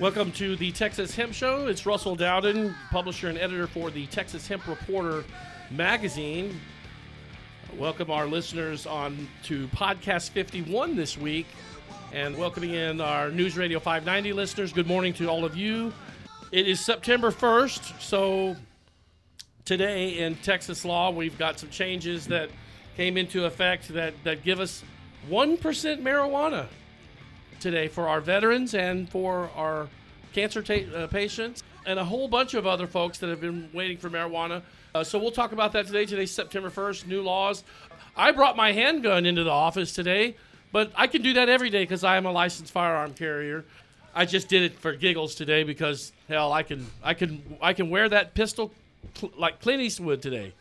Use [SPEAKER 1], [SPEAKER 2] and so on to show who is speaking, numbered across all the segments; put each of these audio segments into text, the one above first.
[SPEAKER 1] Welcome to the Texas Hemp Show. It's Russell Dowden, publisher and editor for the Texas Hemp Reporter magazine. Welcome our listeners on to podcast 51 this week, and welcoming in our News Radio 590 listeners. Good morning to all of you. It is September 1st, so today in Texas law, we've got some changes that came into effect that, that give us 1% marijuana today for our veterans and for our cancer uh, patients and a whole bunch of other folks that have been waiting for marijuana. Uh, so we'll talk about that today. Today's September 1st, new laws. I brought my handgun into the office today, but I can do that every day because I am a licensed firearm carrier. I just did it for giggles today because hell, I can I can I can wear that pistol cl- like Clint Eastwood today.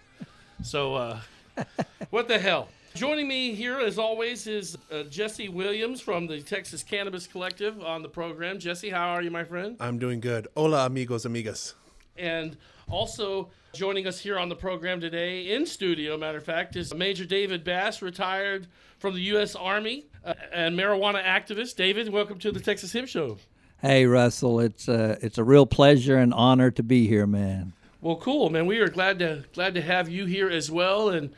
[SPEAKER 1] So uh, what the hell? Joining me here, as always, is uh, Jesse Williams from the Texas Cannabis Collective on the program. Jesse, how are you, my friend?
[SPEAKER 2] I'm doing good. Hola, amigos, amigas.
[SPEAKER 1] And also joining us here on the program today, in studio, matter of fact, is Major David Bass, retired from the U.S. Army uh, and marijuana activist. David, welcome to the Texas Hemp Show.
[SPEAKER 3] Hey Russell, it's a it's a real pleasure and honor to be here, man.
[SPEAKER 1] Well, cool, man. We are glad to glad to have you here as well, and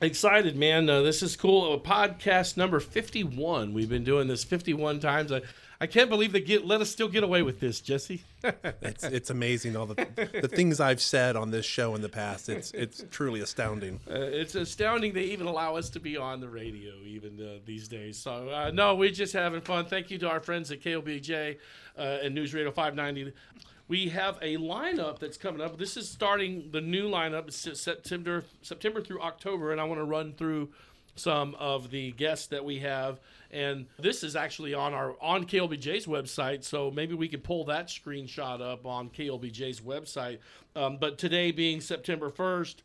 [SPEAKER 1] excited, man. Uh, this is cool. Uh, podcast number fifty-one. We've been doing this fifty-one times. I, I can't believe they get let us still get away with this, Jesse.
[SPEAKER 2] It's it's amazing all the the things I've said on this show in the past. It's it's truly astounding.
[SPEAKER 1] Uh, it's astounding they even allow us to be on the radio even uh, these days. So uh, no, we're just having fun. Thank you to our friends at KLBJ uh, and News Radio 590. We have a lineup that's coming up. This is starting the new lineup. September September through October, and I want to run through some of the guests that we have. And this is actually on our on KLBJ's website, so maybe we could pull that screenshot up on KLBJ's website. Um, but today being September 1st,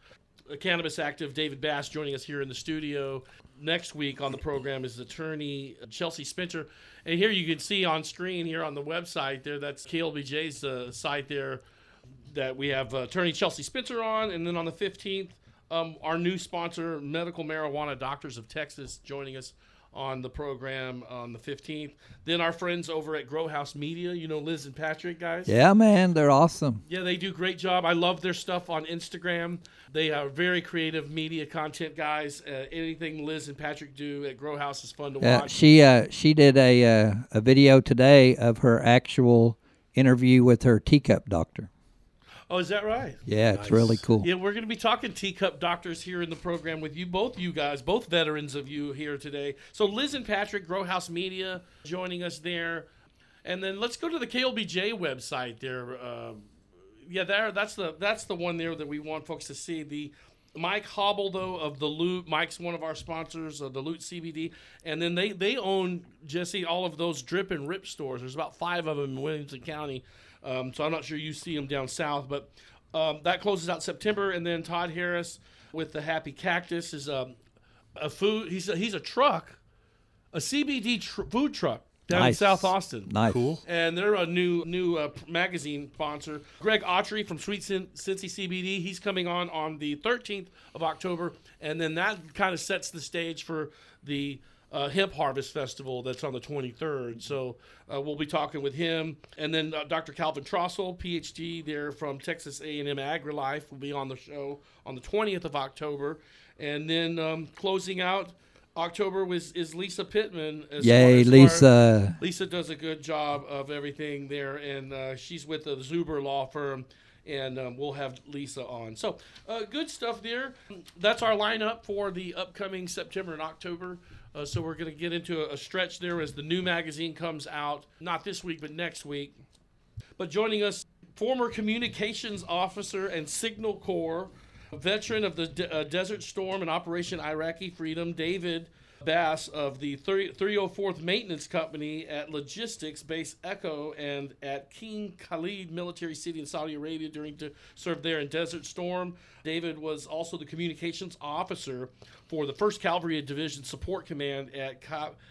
[SPEAKER 1] cannabis active David Bass joining us here in the studio. Next week on the program is attorney Chelsea Spencer. And here you can see on screen here on the website there, that's KLBJ's uh, site there that we have uh, attorney Chelsea Spencer on. And then on the 15th, um, our new sponsor, Medical Marijuana Doctors of Texas, joining us on the program on the 15th. Then our friends over at Grow House Media, you know Liz and Patrick, guys.
[SPEAKER 3] Yeah, man, they're awesome.
[SPEAKER 1] Yeah, they do a great job. I love their stuff on Instagram. They are very creative media content guys. Uh, anything Liz and Patrick do at Grow House is fun to
[SPEAKER 3] Yeah,
[SPEAKER 1] watch.
[SPEAKER 3] she uh, she did a uh, a video today of her actual interview with her TCUP doctor.
[SPEAKER 1] Oh, is that right?
[SPEAKER 3] Yeah, it's really cool.
[SPEAKER 1] Yeah, we're going to be talking TCUP doctors here in the program with you, both you guys, both veterans of you here today. So Liz and Patrick, Grow House Media, joining us there, and then let's go to the KLBJ website there. Um yeah, there. That's the that's the one there that we want folks to see. The Mike Hobble though of the Loot. Mike's one of our sponsors of the Loot CBD, and then they they own Jesse all of those drip and rip stores. There's about five of them in Williamson County. Um, so I'm not sure you see them down south, but um, that closes out September, and then Todd Harris with the Happy Cactus is um, a food. He's a, he's a truck, a CBD tr- food truck down in South Austin
[SPEAKER 3] Nice.
[SPEAKER 2] Cool.
[SPEAKER 1] and they're a new new uh, magazine sponsor. Greg Autry from Sweet Cin- Cincy CBD. He's coming on on the 13th of October, and then that kind of sets the stage for the uh, Hemp Harvest Festival that's on the 23rd. So uh, we'll be talking with him, and then uh, Dr. Calvin Trostle, PhD, there from Texas A&M AgriLife, will be on the show on the 20th of October, and then um, closing out. October was is Lisa Pittman. As
[SPEAKER 3] Yay,
[SPEAKER 1] as our-
[SPEAKER 3] Lisa.
[SPEAKER 1] Lisa does a good job of everything there, and uh, she's with the Zuber Law Firm, and um, we'll have Lisa on. So, uh, good stuff there. That's our lineup for the upcoming September and October. Uh, so, we're going to get into a, a stretch there as the new magazine comes out, not this week, but next week. But joining us, former communications officer and Signal Corps, veteran of the uh, Desert Storm and Operation Iraqi Freedom, David Bass of the 30, 304th Maintenance Company at Logistics Base Echo and at King Khalid Military City in Saudi Arabia during to serve there in Desert Storm. David was also the communications officer for the 1st Cavalry Division Support Command at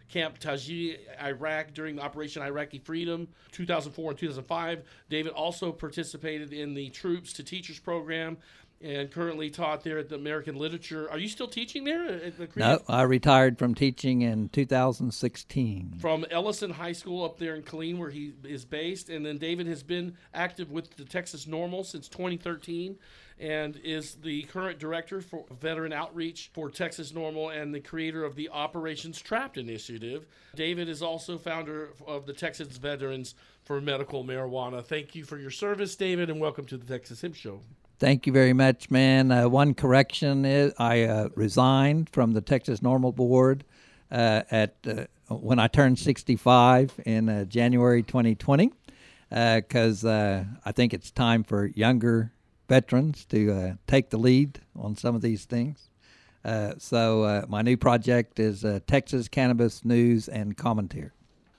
[SPEAKER 1] Camp Taji, Iraq during Operation Iraqi Freedom 2004 and 2005. David also participated in the Troops to Teachers program and currently taught there at the American Literature. Are you still teaching there? At the
[SPEAKER 3] No, I retired from teaching in 2016.
[SPEAKER 1] From Ellison High School up there in Killeen, where he is based. And then David has been active with the Texas NORML since 2013 and is the current director for veteran outreach for Texas NORML and the creator of the Operations Trapped initiative. David is also founder of the Texas Veterans for Medical Marijuana. Thank you for your service, David, and welcome to the Texas Hemp Show.
[SPEAKER 3] Thank you very much, man. Uh, one correction is I uh, resigned from the Texas NORML Board uh, at uh, when I turned 65 in uh, January 2020 because uh, I think it's time for younger veterans to take the lead on some of these things. So my new project is Texas Cannabis News and Commentary.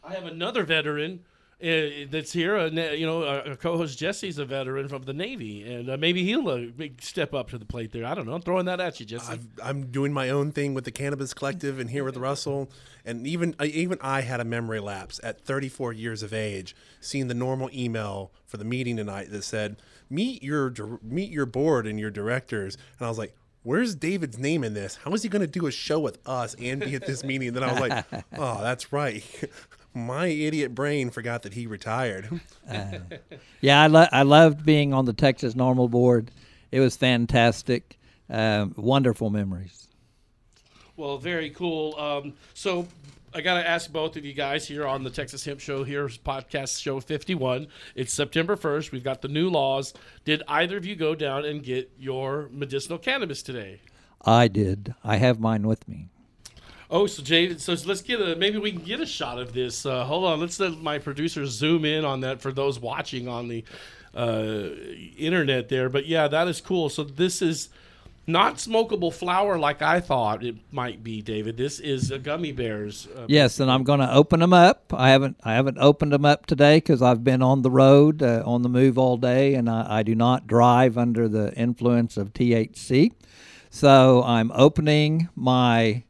[SPEAKER 1] I have another veteran uh, that's here. Uh, you know, our, our co-host Jesse's a veteran from the Navy, and uh, maybe he'll uh, big step up to the plate there. I don't know. I'm throwing that at you, Jesse.
[SPEAKER 2] I've, I'm doing my own thing with the Cannabis Collective and here with Russell, and even I- even I had a memory lapse at 34 years of age, seeing the NORML email for the meeting tonight that said meet your meet your board and your directors, and I was like. Where's David's name in this? How is he going to do a show with us and be at this meeting? And then I was like, oh, that's right. My idiot brain forgot that he retired.
[SPEAKER 3] Yeah, I, lo- I loved being on the Texas NORML Board. It was fantastic. Um, wonderful memories.
[SPEAKER 1] Well, very cool. Um, so I got to ask both of you guys here on the Texas Hemp Show. Here's podcast show 51. It's September 1st. We've got the new laws. Did either of you go down and get your medicinal cannabis today?
[SPEAKER 3] I did. I have mine with me.
[SPEAKER 1] Oh, so Jay, so let's get a maybe we can get a shot of this. Uh, hold on, let's let my producers zoom in on that for those watching on the uh, internet there. But yeah, that is cool. So this is not smokable flower like I thought it might be, David. This is a gummy bears. Uh,
[SPEAKER 3] Yes, and I'm going to open them up. I haven't I haven't opened them up today because I've been on the road, uh, on the move all day, and I, I do not drive under the influence of THC. So I'm opening my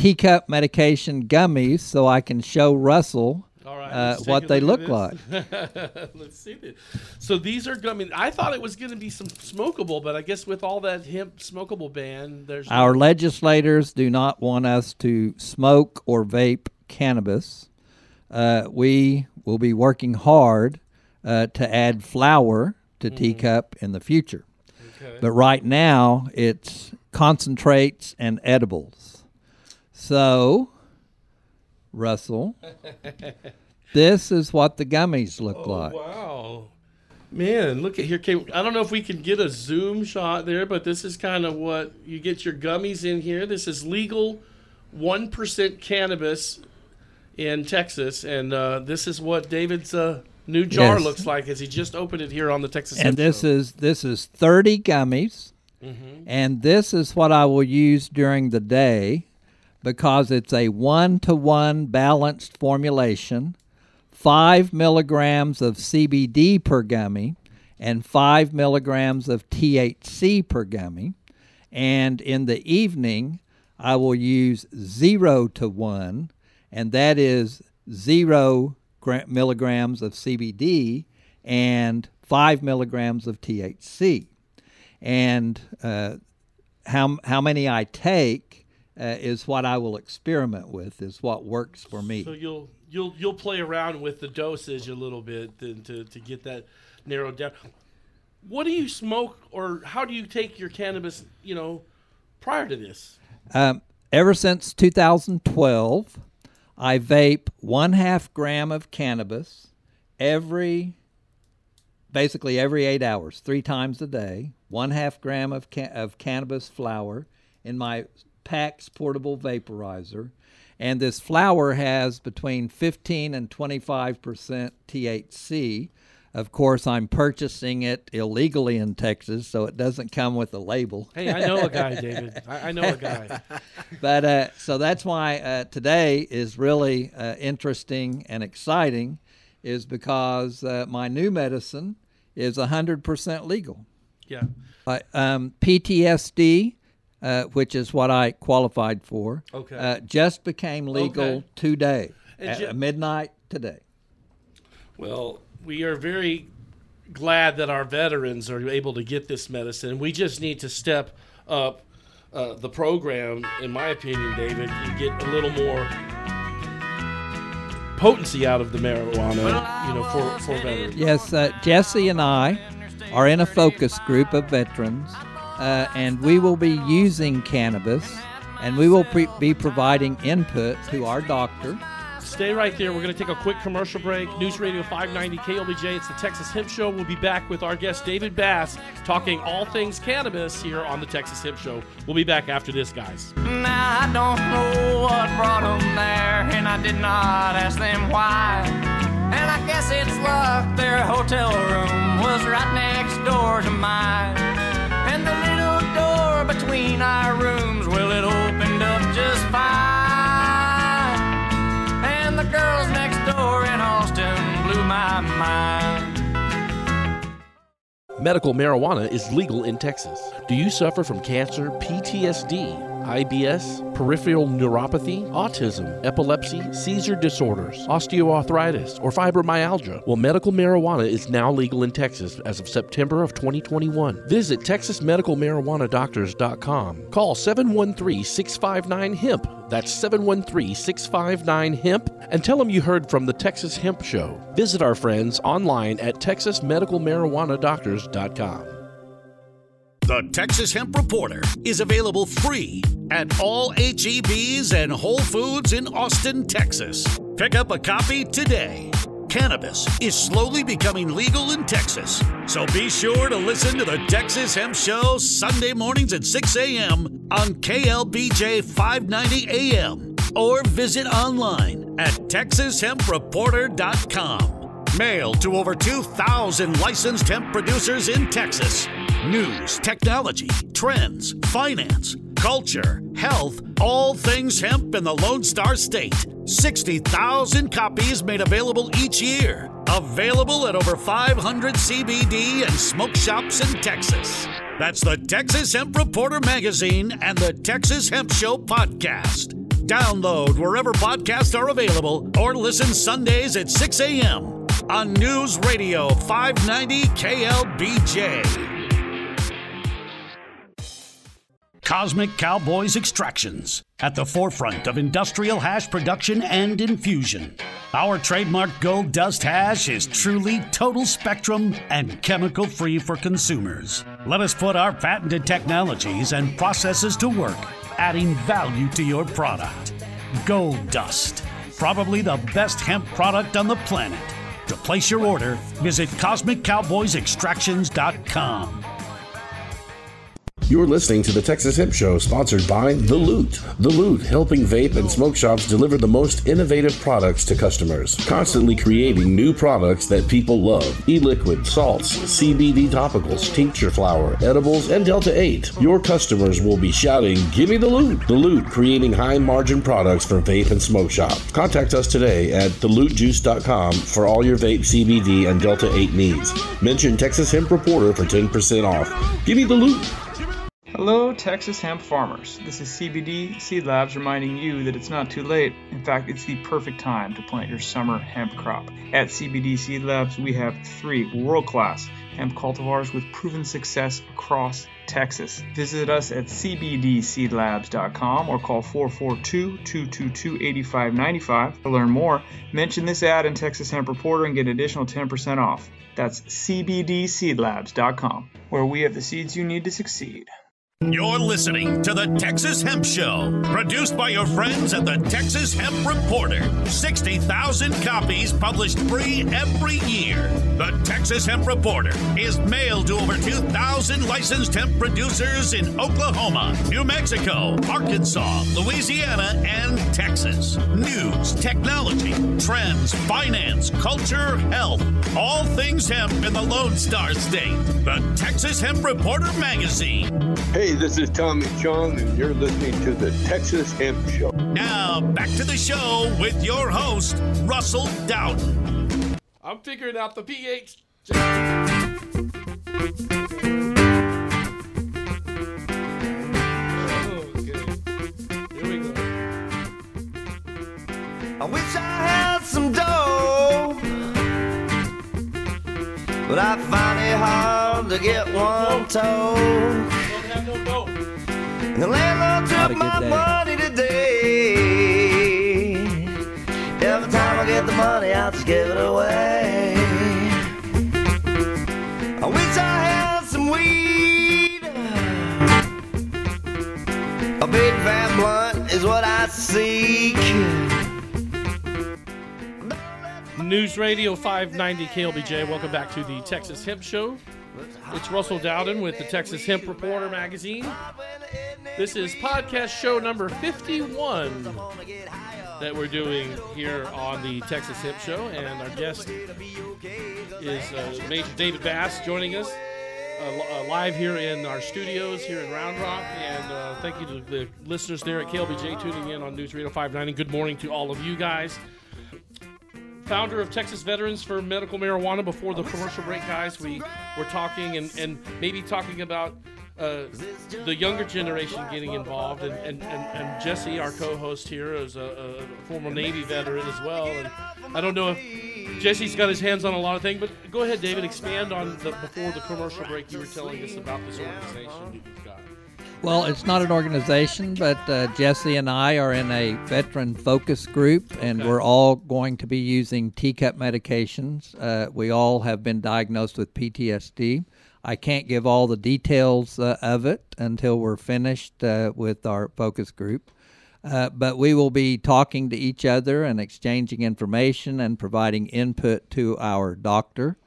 [SPEAKER 3] TCUP medication gummies so I can show Russell
[SPEAKER 1] right,
[SPEAKER 3] uh, what they
[SPEAKER 1] look
[SPEAKER 3] like.
[SPEAKER 1] Let's see this. So these are gummy. I thought it was going to be some smokable, but I guess with all that hemp smokable ban, there's no-
[SPEAKER 3] Our legislators do not want us to smoke or vape cannabis. Uh, we will be working hard uh, to add flower to TCUP in the future.
[SPEAKER 1] Okay.
[SPEAKER 3] But right now, it's concentrates and edibles. So, Russell, this is what the gummies look like.
[SPEAKER 1] Oh, Wow. Man, look at here. Came, I don't know if we can get a zoom shot there, but this is kind of what you get your gummies in here. This is legal 1% cannabis in Texas. And uh, this is what David's uh, new jar
[SPEAKER 3] Yes.
[SPEAKER 1] looks like as he just opened it here on the Texas
[SPEAKER 3] and this is this is 30 gummies and this is what i will use during the day because it's a one-to-one balanced formulation five milligrams of cbd per gummy and five milligrams of thc per gummy and in the evening i will use zero to one and that is zero gra- milligrams of CBD and five milligrams of THC. And uh, how how many I take uh, is what I will experiment with. Is what works for me.
[SPEAKER 1] So you'll you'll you'll play around with the dosage a little bit then to, to get that narrowed down. What do you smoke or how do you take your cannabis, you know, prior to this?
[SPEAKER 3] Um, ever since 2012, I vape one half gram of cannabis every, basically every eight hours, three times a day. One half gram of ca- of cannabis flower in my PAX portable vaporizer, and this flower has between 15 and 25 percent THC. Of course, I'm purchasing it illegally in Texas, so it doesn't come with a label.
[SPEAKER 1] Hey, I know a guy, David. I, I know a guy.
[SPEAKER 3] but uh, so that's why uh, today is really uh, interesting and exciting, is because uh, my new medicine is 100% legal.
[SPEAKER 1] Yeah.
[SPEAKER 3] Um, PTSD, uh, which is what I qualified for,
[SPEAKER 1] Okay.
[SPEAKER 3] uh, just became legal
[SPEAKER 1] Okay.
[SPEAKER 3] today at
[SPEAKER 1] ju-
[SPEAKER 3] midnight today.
[SPEAKER 1] Well, we are very glad that our veterans are able to get this medicine. We just need to step up uh, the program, in my opinion, David, and get a little more potency out of the marijuana, you know, for, for veterans.
[SPEAKER 3] Yes, uh, Jesse and I are in a focus group of veterans, uh, and we will be using cannabis, and we will pre- be providing input to our doctor.
[SPEAKER 1] Stay right there. We're going to take a quick commercial break. News Radio 590 KLBJ. It's the Texas Hemp Show. We'll be back with our guest David Bass talking all things cannabis here on the Texas Hemp Show. We'll be back after this, guys.
[SPEAKER 4] Now I don't know what brought them there, and I did not ask them why. And I guess it's luck their hotel room was right next door to mine. Between our rooms, well, it opened up just fine. And the girls next door in Austin blew my mind.
[SPEAKER 1] Medical marijuana is legal in Texas. Do you suffer from cancer, PTSD, IBS, peripheral neuropathy, autism, epilepsy, seizure disorders, osteoarthritis, or fibromyalgia? Well, medical marijuana is now legal in Texas as of September of 2021. Visit TexasMedicalMarijuanaDoctors.com. Call 713-659-HEMP. That's 713-659-HEMP and tell them you heard from the Texas Hemp Show. Visit our friends online at TexasMedicalMarijuanaDoctors.com.
[SPEAKER 5] The Texas Hemp Reporter is available free at all HEBs and Whole Foods in Austin, Texas. Pick up a copy today. Cannabis is slowly becoming legal in Texas, so be sure to listen to the Texas Hemp Show Sunday mornings at 6 a.m. on KLBJ 590 AM or visit online at texashempreporter.com. Mailed to over 2,000 licensed hemp producers in Texas. News, technology, trends, finance, culture, health, all things hemp in the Lone Star State. 60,000 copies made available each year. Available at over 500 CBD and smoke shops in Texas. That's the Texas Hemp Reporter magazine and the Texas Hemp Show podcast. Download wherever podcasts are available or listen Sundays at 6 a.m. on News Radio 590 KLBJ. Cosmic Cowboys Extractions, at the forefront of industrial hash production and infusion. Our trademark Gold Dust hash is truly total spectrum and chemical free for consumers. Let us put our patented technologies and processes to work, adding value to your product. Gold Dust, probably the best hemp product on the planet. To place your order, visit CosmicCowboysExtractions.com.
[SPEAKER 6] You're listening to the Texas Hemp Show, sponsored by The Loot. The Loot, helping vape and smoke shops deliver the most innovative products to customers, constantly creating new products that people love. E-liquid, salts, CBD topicals, tincture flower, edibles, and Delta 8. Your customers will be shouting, "Give me the Loot!" The Loot, creating high-margin products for vape and smoke shops. Contact us today at thelootjuice.com for all your vape, CBD, and Delta 8 needs. Mention Texas Hemp Reporter for 10% off. Give me the Loot!
[SPEAKER 7] Hello, Texas hemp farmers. This is CBD Seed Labs reminding you that it's not too late. In fact, it's the perfect time to plant your summer hemp crop. At CBD Seed Labs, we have three world class hemp cultivars with proven success across Texas. Visit us at cbdseedlabs.com or call 442 222 8595 to learn more. Mention this ad in Texas Hemp Reporter and get an additional 10% off. That's cbdseedlabs.com, where we have the seeds you need to succeed.
[SPEAKER 5] You're listening to the Texas Hemp Show, produced by your friends at the Texas Hemp Reporter. 60,000 copies published free every year. The Texas Hemp Reporter is mailed to over 2,000 licensed hemp producers in Oklahoma, New Mexico, Arkansas, Louisiana, and Texas. News, technology, trends, finance, culture, health, all things hemp in the Lone Star State. The Texas Hemp Reporter Magazine.
[SPEAKER 8] Hey, this is Tommy Chong, and you're listening to the Texas Hemp Show.
[SPEAKER 5] Now, back to the show with your host, Russell Dowden.
[SPEAKER 1] I'm figuring out the pH. Okay. Here we go.
[SPEAKER 4] I wish I had some dough.
[SPEAKER 9] but I find it hard to get one toe. The landlord
[SPEAKER 3] Not a
[SPEAKER 9] took my
[SPEAKER 3] day.
[SPEAKER 9] money today. Every time I get the money, I just give it away. I wish I had some weed. A big fat blunt is what I seek.
[SPEAKER 1] News Radio 590 KLBJ. Welcome back to the Texas Hemp Show. It's Russell Dowden with the Texas Hemp Reporter magazine. This is podcast show number 51 that we're doing here on the Texas Hemp Show, and our guest is uh, Major David Bass joining us uh, uh, live here in our studios here in Round Rock. And uh, thank you to the listeners there at KLBJ tuning in on News Radio 590. Good morning to all of you guys founder of Texas Veterans for Medical Marijuana. Before the commercial break, guys, we were talking and, and maybe talking about uh, the younger generation getting involved. And, and, and, and Jesse, our co-host here, is a, a former Navy veteran as well. And I don't know if Jesse's got his hands on a lot of things, but go ahead, David, expand on the before the commercial break. You were telling us about this organization you've got.
[SPEAKER 3] Well, it's not an organization, but uh, Jesse and I are in a veteran focus group, and
[SPEAKER 1] Okay.
[SPEAKER 3] we're all going to be using TCUP medications. Uh, we all have been diagnosed with PTSD. I can't give all the details uh, of it until we're finished uh, with our focus group. Uh, but we will be talking to each other and exchanging information and providing input to our doctor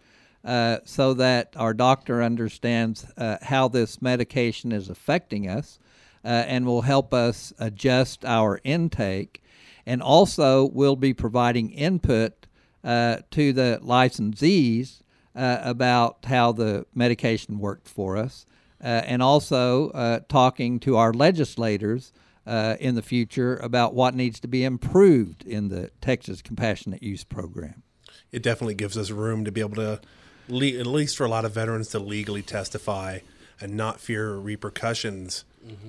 [SPEAKER 3] uh, so that our doctor understands uh, how this medication is affecting us uh, and will help us adjust our intake. And also, we'll be providing input uh, to the licensees uh, about how the medication worked for us, and also talking to our legislators in the future about what needs to be improved in the Texas Compassionate Use Program.
[SPEAKER 2] it definitely gives us room to be able to, le- at least for a lot of veterans, to legally testify and not fear repercussions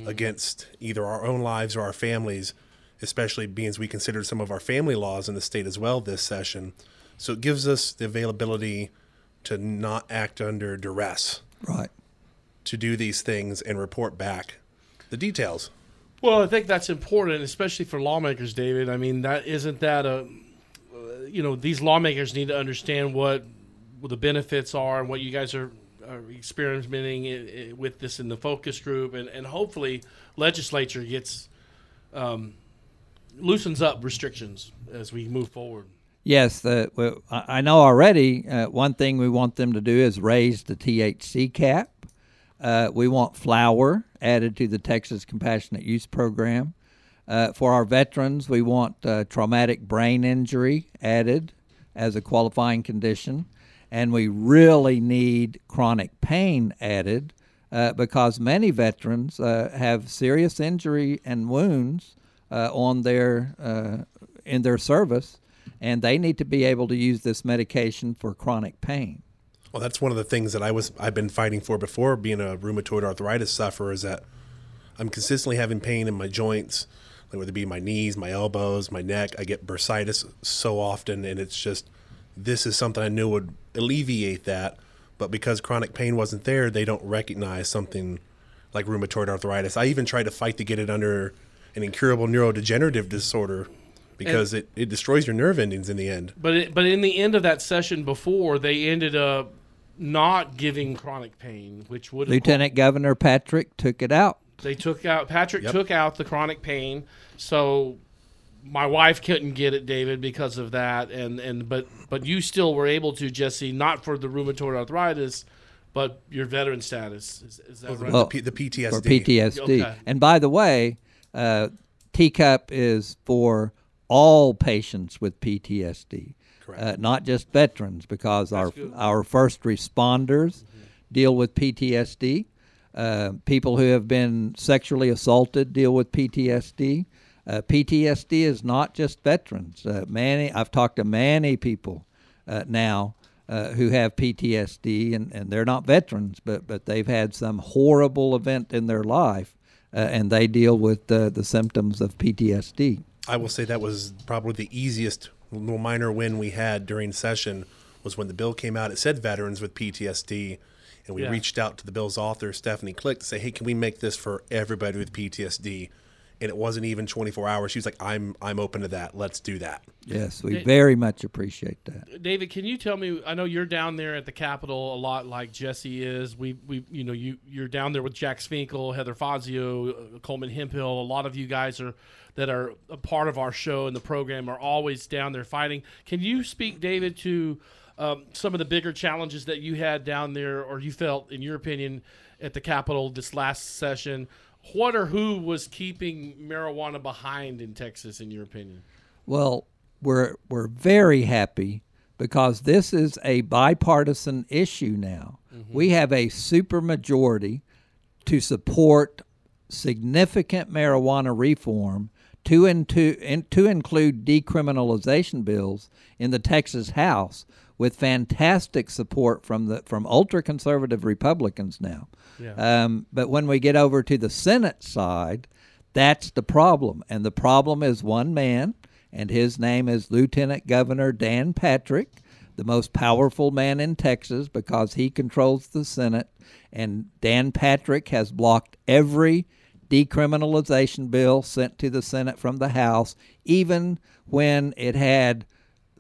[SPEAKER 2] against either our own lives or our families, especially being as we considered some of our family laws in the state as well this session. So it gives us the availability to not act under duress
[SPEAKER 3] Right.
[SPEAKER 2] to do these things and report back the details.
[SPEAKER 1] Well, I think that's important, especially for lawmakers, David. I mean, that isn't that a, uh, you know, these lawmakers need to understand what, what the benefits are and what you guys are, are experimenting i- i- with this in the focus group, and, and hopefully legislature gets um, loosens up restrictions as we move forward.
[SPEAKER 3] Yes, the, well, I I know already. Uh, one thing we want them to do is raise the THC cap. Uh, we want flower added to the Texas Compassionate Use Program. Uh, for our veterans, we want uh, traumatic brain injury added as a qualifying condition. And we really need chronic pain added uh, because many veterans uh, have serious injury and wounds uh, on their uh, in their service, and they need to be able to use this medication for chronic pain.
[SPEAKER 2] Well, that's one of the things that I was I've been fighting for before being a rheumatoid arthritis sufferer is that I'm consistently having pain in my joints, whether it be my knees, my elbows, my neck. I get bursitis so often, and it's just this is something I knew would alleviate that, but because chronic pain wasn't there, they don't recognize something like rheumatoid arthritis. I even tried to fight to get it under an incurable neurodegenerative disorder because it, it destroys your nerve endings in the end.
[SPEAKER 1] But it, but in the end of that session before, they ended up not giving chronic pain, which would have
[SPEAKER 3] Lieutenant Governor Patrick took it out.
[SPEAKER 1] They took out Patrick
[SPEAKER 2] Yep.
[SPEAKER 1] took out the chronic pain, so my wife couldn't get it, David, because of that. And and but but you still were able to, Jesse, not for the rheumatoid arthritis, but your veteran status. Is, is that right?
[SPEAKER 3] Well,
[SPEAKER 2] the, the PTSD.
[SPEAKER 3] for PTSD.
[SPEAKER 1] Okay.
[SPEAKER 3] And by the way, uh, TCUP is for all patients with PTSD, uh, not just veterans, because our
[SPEAKER 1] good.
[SPEAKER 3] our first responders deal with PTSD. Uh, people who have been sexually assaulted deal with PTSD. Uh, PTSD is not just veterans. Uh, many I've talked to many people uh, now uh, who have PTSD, and, and they're not veterans, but but they've had some horrible event in their life, uh, and they deal with uh, the symptoms of PTSD.
[SPEAKER 2] I will say that was probably the easiest little minor win we had during session was when the bill came out. It said veterans with PTSD, and we
[SPEAKER 1] Yeah.
[SPEAKER 2] reached out to the bill's author, Stephanie Klick, to say, "Hey, can we make this for everybody with PTSD?" And it wasn't even 24 hours. She was like, "I'm I'm open to that. Let's do that."
[SPEAKER 3] Yes, we
[SPEAKER 1] Hey-
[SPEAKER 3] very much appreciate that.
[SPEAKER 1] David, can you tell me? I know you're down there at the Capitol a lot, like Jesse is. We, we, you know, you you're down there with Jax Finkel, Heather Fazio, uh, Coleman Hemphill. A lot of you guys are that are a part of our show and the program are always down there fighting. Can you speak, David, to um, some of the bigger challenges that you had down there, or you felt, in your opinion, at the Capitol this last session? What or who was keeping marijuana behind in Texas, in your opinion?
[SPEAKER 3] Well, we're we're very happy because this is a bipartisan issue now. Mm-hmm. We have a supermajority to support significant marijuana reform to, into, in, to include decriminalization bills in the Texas House with fantastic support from the from ultra conservative Republicans now. Um, but when we get over to the Senate side, that's the problem, and the problem is one man, and his name is Lieutenant Governor Dan Patrick, the most powerful man in Texas because he controls the Senate, and Dan Patrick has blocked every decriminalization bill sent to the Senate from the House, even when it had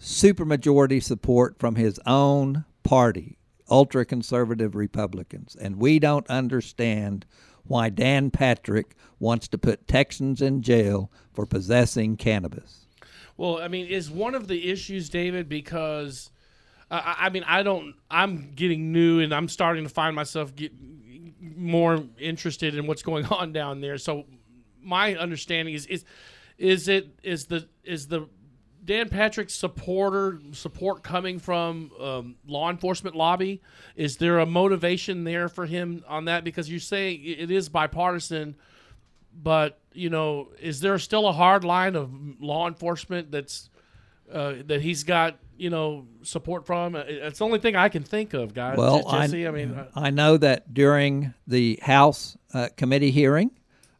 [SPEAKER 3] supermajority support from his own party, ultra conservative Republicans. And we don't understand why Dan Patrick wants to put Texans in jail for possessing cannabis.
[SPEAKER 1] Well, I mean, is one of the issues, David, because uh, I mean, I don't. I'm getting new, and I'm starting to find myself get more interested in what's going on down there. So, my understanding is is is it is the is the Dan Patrick supporter support coming from um, law enforcement lobby? Is there a motivation there for him on that? Because you say it is bipartisan but you know, is there still a hard line of law enforcement that's uh, that he's got you know support from? It's the only thing I can think of, guys.
[SPEAKER 3] Well,
[SPEAKER 1] Jesse,
[SPEAKER 3] I,
[SPEAKER 1] I, mean,
[SPEAKER 3] I know that during the House uh, committee hearing,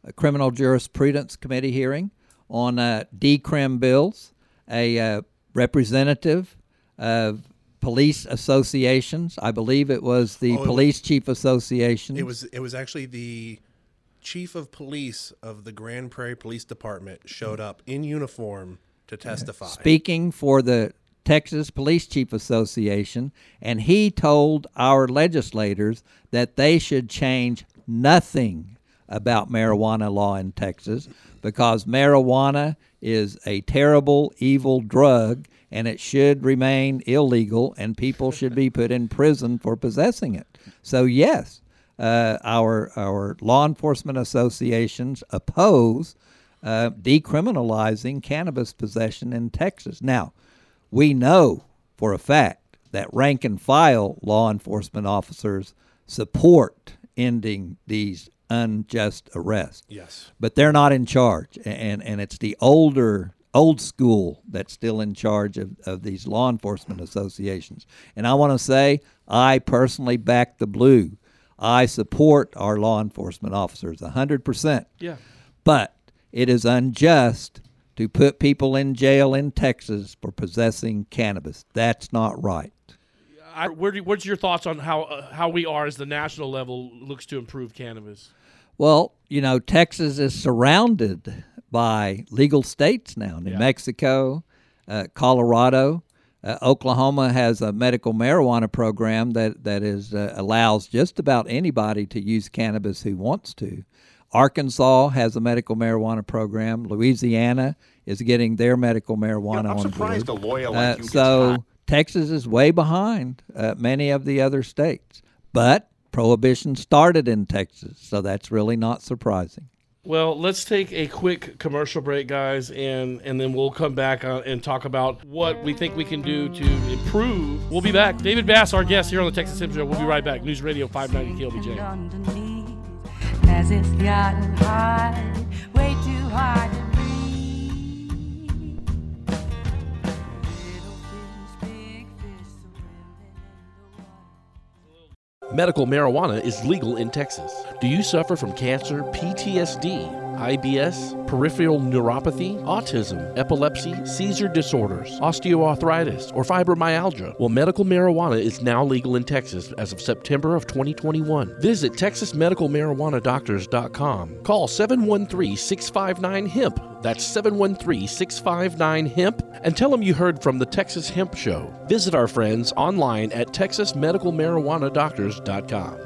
[SPEAKER 3] a criminal jurisprudence committee hearing on uh, decrim bills, a uh, representative of police associations, I believe it was the
[SPEAKER 2] Oh, it was-
[SPEAKER 3] Police Chief Association.
[SPEAKER 2] It was it was actually the chief of police of the Grand Prairie Police Department showed up in uniform to testify.
[SPEAKER 3] speaking for the Texas Police Chief Association, and he told our legislators that they should change nothing about marijuana law in Texas because marijuana is a terrible, evil drug and it should remain illegal and people should be put in prison for possessing it. So, yes, uh, our, our law enforcement associations oppose uh, decriminalizing cannabis possession in Texas. Now, we know for a fact that rank and file law enforcement officers support ending these unjust arrest.
[SPEAKER 2] Yes.
[SPEAKER 3] But they're not in charge, and, and it's the older, old school that's still in charge of, of these law enforcement associations. And I want to say, I personally back the blue. I support our law enforcement officers 100%.
[SPEAKER 1] yeah.
[SPEAKER 3] But it is unjust to put people in jail in Texas for possessing cannabis. That's not right.
[SPEAKER 1] I, where do, what's your thoughts on how uh, how we are as the national level looks to improve cannabis?
[SPEAKER 3] Well, you know, Texas is surrounded by legal states now New
[SPEAKER 1] Yeah.
[SPEAKER 3] Mexico, uh, Colorado. Uh, Oklahoma has a medical marijuana program that, that is uh, allows just about anybody to use cannabis who wants to. Arkansas has a medical marijuana program. Louisiana is getting their medical marijuana
[SPEAKER 10] I'm
[SPEAKER 3] on
[SPEAKER 10] surprised
[SPEAKER 3] board.
[SPEAKER 10] a lawyer like
[SPEAKER 3] Uh,
[SPEAKER 10] you
[SPEAKER 3] so
[SPEAKER 10] hot.
[SPEAKER 3] Texas is way behind uh, many of the other states, but prohibition started in Texas, so that's really not surprising.
[SPEAKER 1] Well, let's take a quick commercial break, guys, and and then we'll come back uh, and talk about what we think we can do to improve. We'll be back. David Bass, our guest here on the Texas Hemp Show. We'll be right back. News Radio 590 KLBJ. Medical marijuana is legal in Texas. Do you suffer from cancer, PTSD, IBS, peripheral neuropathy, autism, epilepsy, seizure disorders, osteoarthritis, or fibromyalgia? Well, medical marijuana is now legal in Texas as of September of 2021. Visit TexasMedicalMarijuanaDoctors.com. Call 713-659-HEMP. That's 713-659-HEMP and tell them you heard from the Texas Hemp Show. Visit our friends online at TexasMedicalMarijuanaDoctors.com.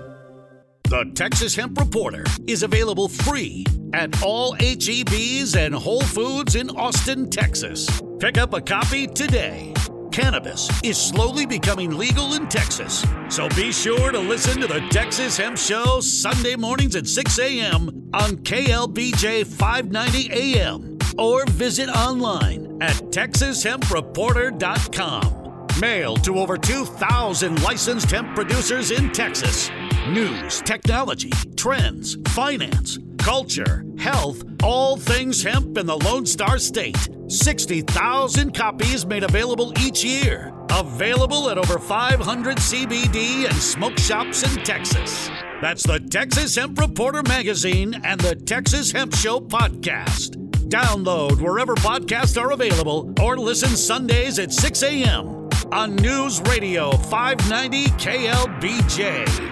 [SPEAKER 5] The Texas Hemp Reporter is available free at all HEBs and Whole Foods in Austin, Texas. Pick up a copy today. Cannabis is slowly becoming legal in Texas, so be sure to listen to the Texas Hemp Show Sunday mornings at 6 a.m. on KLBJ 590 AM or visit online at texashempreporter.com. Mailed to over 2,000 licensed hemp producers in Texas. News, technology, trends, finance, culture, health, all things hemp in the Lone Star State. 60,000 copies made available each year. Available at over 500 CBD and smoke shops in Texas. That's the Texas Hemp Reporter magazine and the Texas Hemp Show podcast. Download wherever podcasts are available or listen Sundays at 6 a.m. on News Radio 590 KLBJ.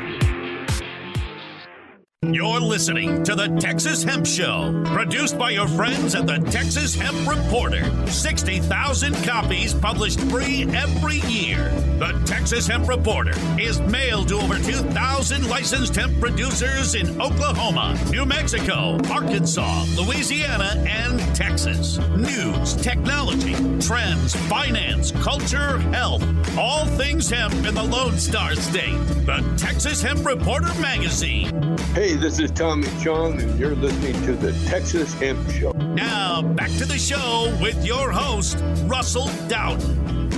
[SPEAKER 5] You're listening to the Texas Hemp Show, produced by your friends at the Texas Hemp Reporter. 60,000 copies published free every year. The Texas Hemp Reporter is mailed to over 2,000 licensed hemp producers in Oklahoma, New Mexico, Arkansas, Louisiana, and Texas. News, technology, trends, finance, culture, health, all things hemp in the Lone Star State. The Texas Hemp Reporter magazine.
[SPEAKER 8] Hey, this is Tommy Chong, and you're listening to the Texas Hemp Show.
[SPEAKER 5] Now, back to the show with your host, Russell Dowden.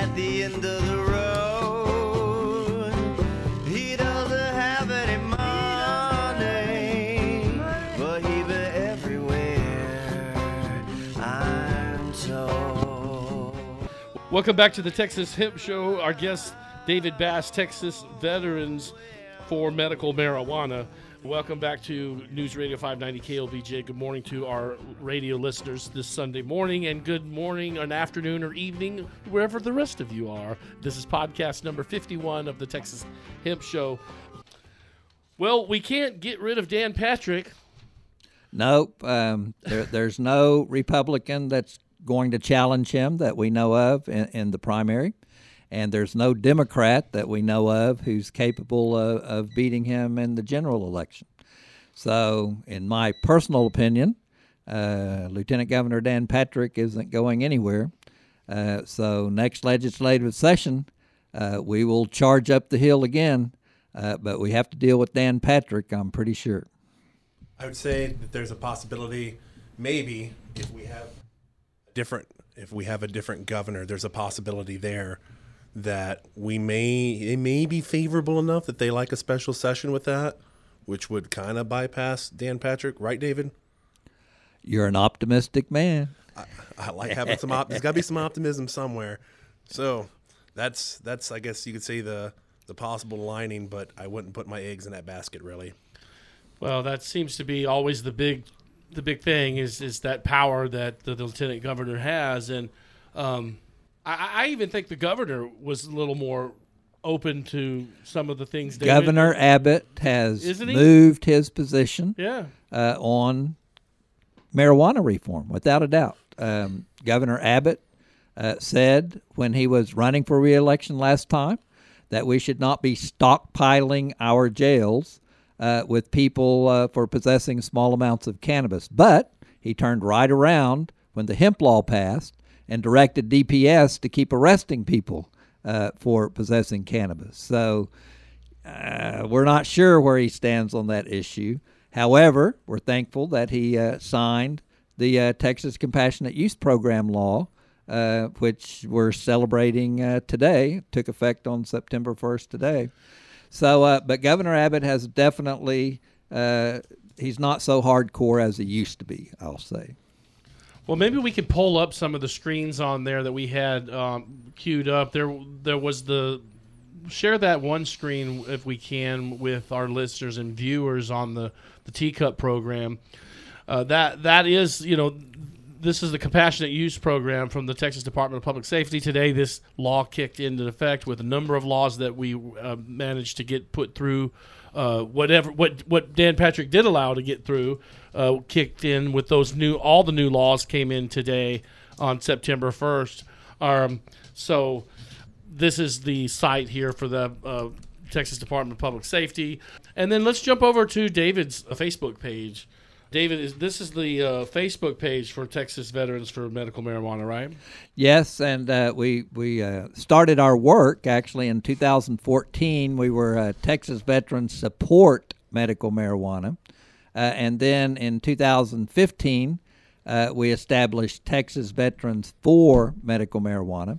[SPEAKER 9] At the end of the road. He doesn't have any money, but he be everywhere. I'm told.
[SPEAKER 1] Welcome back to the Texas Hemp Show. Our guest, David Bass, Texas Veterans for Medical Marijuana. Welcome back to News Radio 590 KLBJ. Good morning to our radio listeners this Sunday morning, and good morning, an afternoon, or evening, wherever the rest of you are. This is podcast number 51 of the Texas Hemp Show. Well, we can't get rid of Dan Patrick.
[SPEAKER 3] Nope. Um, there, there's no Republican that's going to challenge him that we know of in, in the primary. And there's no Democrat that we know of who's capable of, of beating him in the general election. So, in my personal opinion, uh, Lieutenant Governor Dan Patrick isn't going anywhere. Uh, so, next legislative session, uh, we will charge up the hill again. Uh, but we have to deal with Dan Patrick, I'm pretty sure.
[SPEAKER 2] I would say that there's a possibility, maybe if we have different, if we have a different governor, there's a possibility there that we may it may be favorable enough that they like a special session with that, which would kind of bypass Dan Patrick, right, David?
[SPEAKER 3] You're an optimistic man.
[SPEAKER 2] I like having some. Op- there's got to be some optimism somewhere. So that's that's I guess you could say the the possible lining, but I wouldn't put my eggs in that basket really.
[SPEAKER 1] Well, that seems to be always the big, the big thing is is that power that the lieutenant governor has, and um, I, I even think the governor was a little more open to some of the things. David-
[SPEAKER 3] Governor Abbott has moved his position
[SPEAKER 1] Yeah.
[SPEAKER 3] uh, on marijuana reform, without a doubt. Um, Governor Abbott uh, said when he was running for reelection last time that we should not be stockpiling our jails uh, with people uh, for possessing small amounts of cannabis. But he turned right around when the hemp law passed and directed DPS to keep arresting people uh, for possessing cannabis. So uh, we're not sure where he stands on that issue. However, we're thankful that he uh, signed the uh, Texas Compassionate Use Program law uh, which we're celebrating uh, today. Took effect on September 1st today. So, but Governor Abbott has definitely, he's not so hardcore as he used to be, I'll say.
[SPEAKER 1] Well, maybe we could pull up some of the screens on there that we had um, queued up. There, there was the share that one screen if we can with our listeners and viewers on the the TCUP program. Uh, that that is, you know, this is the compassionate use program from the Texas Department of Public Safety. Today, this law kicked into effect with a number of laws that we uh, managed to get put through. Uh, whatever what what Dan Patrick did allow to get through uh, kicked in with those new all the new laws came in today on September first. Um, so this is the site here for the uh, Texas Department of Public Safety, and then let's jump over to David's uh, Facebook page. David, is this is the uh, Facebook page for Texas Veterans for Medical Marijuana, right?
[SPEAKER 3] Yes, and uh, we we uh, started our work actually in 2014. We were uh, Texas Veterans Support Medical Marijuana, uh, and then in 2015 uh, we established Texas Veterans for Medical Marijuana,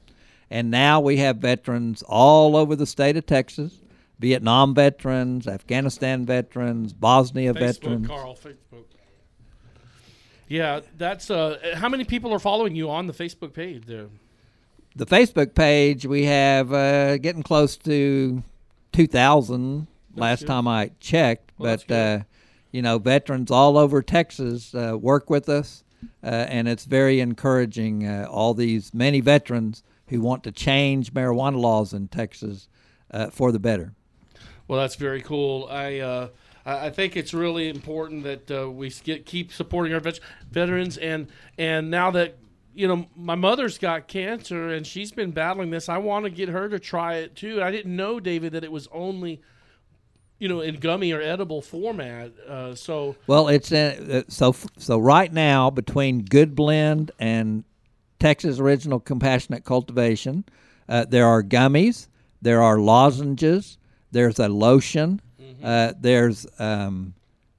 [SPEAKER 3] and now we have veterans all over the state of Texas. Vietnam veterans, Afghanistan veterans, Bosnia
[SPEAKER 1] Facebook,
[SPEAKER 3] veterans.
[SPEAKER 1] Carl, Facebook. Yeah, that's uh. How many people are following you on the Facebook page there?
[SPEAKER 3] the Facebook page, we have uh, getting close to 2,000 last
[SPEAKER 1] good.
[SPEAKER 3] time I checked.
[SPEAKER 1] Well,
[SPEAKER 3] but, uh, you know, veterans all over Texas uh, work with us, uh, and it's very encouraging. Uh, all these many veterans who want to change marijuana laws in Texas uh, for the better.
[SPEAKER 1] Well, that's very cool. I uh, I think it's really important that uh, we get, keep supporting our vet- veterans, and and now that you know my mother's got cancer and she's been battling this, I want to get her to try it too. I didn't know, David, that it was only you know in gummy or edible format. Uh, so
[SPEAKER 3] Well, it's uh, uh, so so right now between Good Blend and Texas Original Compassionate Cultivation, uh, there are gummies, there are lozenges, there's a lotion, uh, there's um,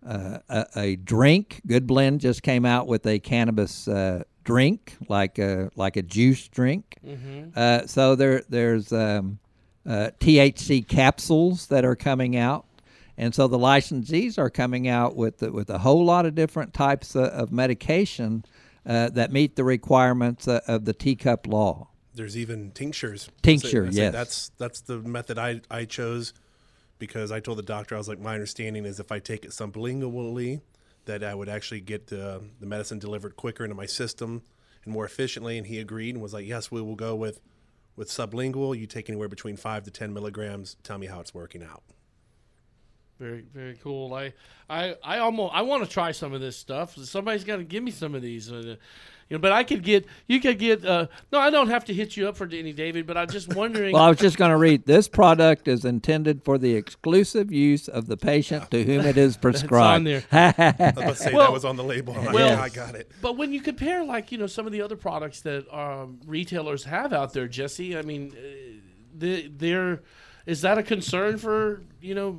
[SPEAKER 3] uh, a, a drink. Good Blend just came out with a cannabis uh, drink, like a like a juice drink. Uh, so there there's um, uh, THC capsules that are coming out. And so the licensees are coming out with the, with a whole lot of different types of, of medication uh, that meet the requirements uh, of the TCUP law.
[SPEAKER 2] There's even tinctures.
[SPEAKER 3] Tincture,
[SPEAKER 2] I say- I say
[SPEAKER 3] yes.
[SPEAKER 2] That's that's the method I, I chose because I told the doctor I was like my understanding is if I take it sublingually that I would actually get the the medicine delivered quicker into my system and more efficiently and he agreed and was like yes we will go with with sublingual you take anywhere between 5 to 10 milligrams tell me how it's working out
[SPEAKER 1] very very cool. I I I almost I want to try some of this stuff. Somebody's got to give me some of these. Uh, You know, but I could get you could get. Uh, no, I don't have to hit you up for any David. But I'm just wondering.
[SPEAKER 3] Well, I was just going to read this product is intended for the exclusive use of the patient to whom it is prescribed.
[SPEAKER 1] there.
[SPEAKER 2] I was about to say
[SPEAKER 1] Well-
[SPEAKER 2] that was on the label I'm like,
[SPEAKER 1] well-
[SPEAKER 2] yeah, I got it
[SPEAKER 1] But when you compare, like you know, some of the other products that um, retailers have out there, Jesse, I mean, uh, the, there is that a concern for you know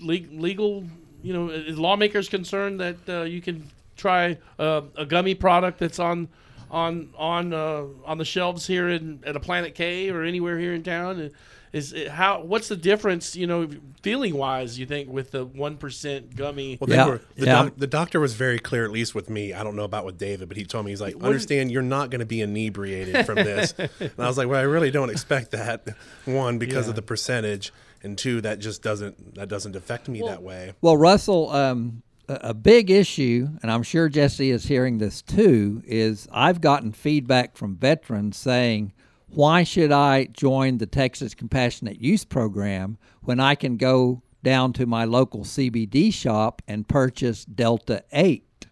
[SPEAKER 1] le- legal? You know, is lawmakers concerned that uh, you can try uh, a gummy product that's on on on uh, on the shelves here in at a Planet K or anywhere here in town? Is it, how? What's the difference? You know, feeling wise, you think with the one percent gummy?
[SPEAKER 2] Well, they
[SPEAKER 3] Yeah,
[SPEAKER 2] were, the,
[SPEAKER 3] yeah.
[SPEAKER 2] doc, the doctor was very clear, at least with me. I don't know about with David, but he told me he's like, understand you're not going to be inebriated from this. and I was like, well, I really don't expect that. One, because
[SPEAKER 1] Yeah.
[SPEAKER 2] of the percentage, and two, that just doesn't that doesn't affect me that way.
[SPEAKER 3] Well, Russell, um, a, big issue, and I'm sure Jesse is hearing this too, is I've gotten feedback from veterans saying, why should I join the Texas Compassionate Use Program when I can go down to my local CBD shop and purchase Delta 8?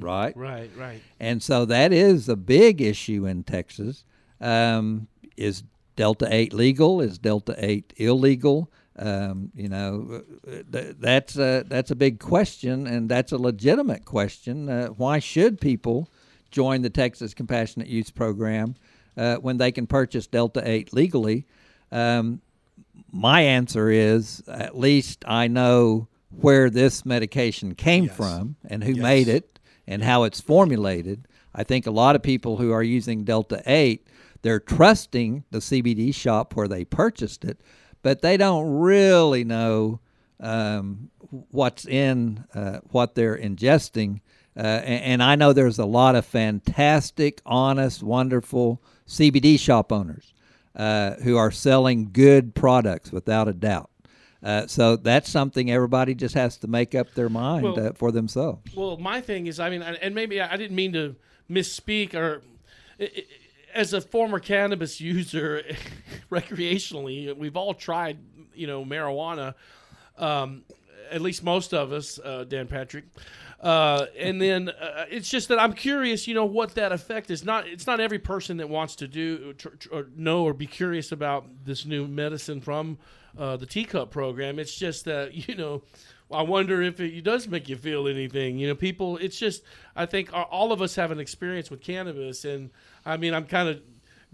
[SPEAKER 3] Right?
[SPEAKER 1] Right, right.
[SPEAKER 3] And so that is a big issue in Texas. Um, is Delta 8 legal? Is Delta 8 illegal? Um, you know, uh, th- that's a, that's a big question, and that's a legitimate question. Uh, why should people join the Texas Compassionate Use Program uh, when they can purchase Delta 8 legally? Um, my answer is at least I know where this medication came
[SPEAKER 2] Yes.
[SPEAKER 3] from and who
[SPEAKER 2] Yes.
[SPEAKER 3] made it and how it's formulated. I think a lot of people who are using Delta 8, they're trusting the CBD shop where they purchased it, but they don't really know um, what's in uh, what they're ingesting. Uh, and, and I know there's a lot of fantastic, honest, wonderful CBD shop owners uh, who are selling good products without a doubt. Uh, so that's something everybody just has to make up their mind
[SPEAKER 1] Well-
[SPEAKER 3] uh, for themselves.
[SPEAKER 1] Well, my thing is, I mean, and maybe I didn't mean to misspeak or. i- i- As a former cannabis user, recreationally, we've all tried, you know, marijuana. Um, at least most of us, uh, Dan Patrick. Uh, and then uh, it's just that I'm curious, you know, what that effect is. Not it's not every person that wants to do tr- tr- or know or be curious about this new medicine from uh, the TCUP program. It's just that you know, I wonder if it does make you feel anything. You know, people. It's just I think all of us have an experience with cannabis, and I mean, I'm kind of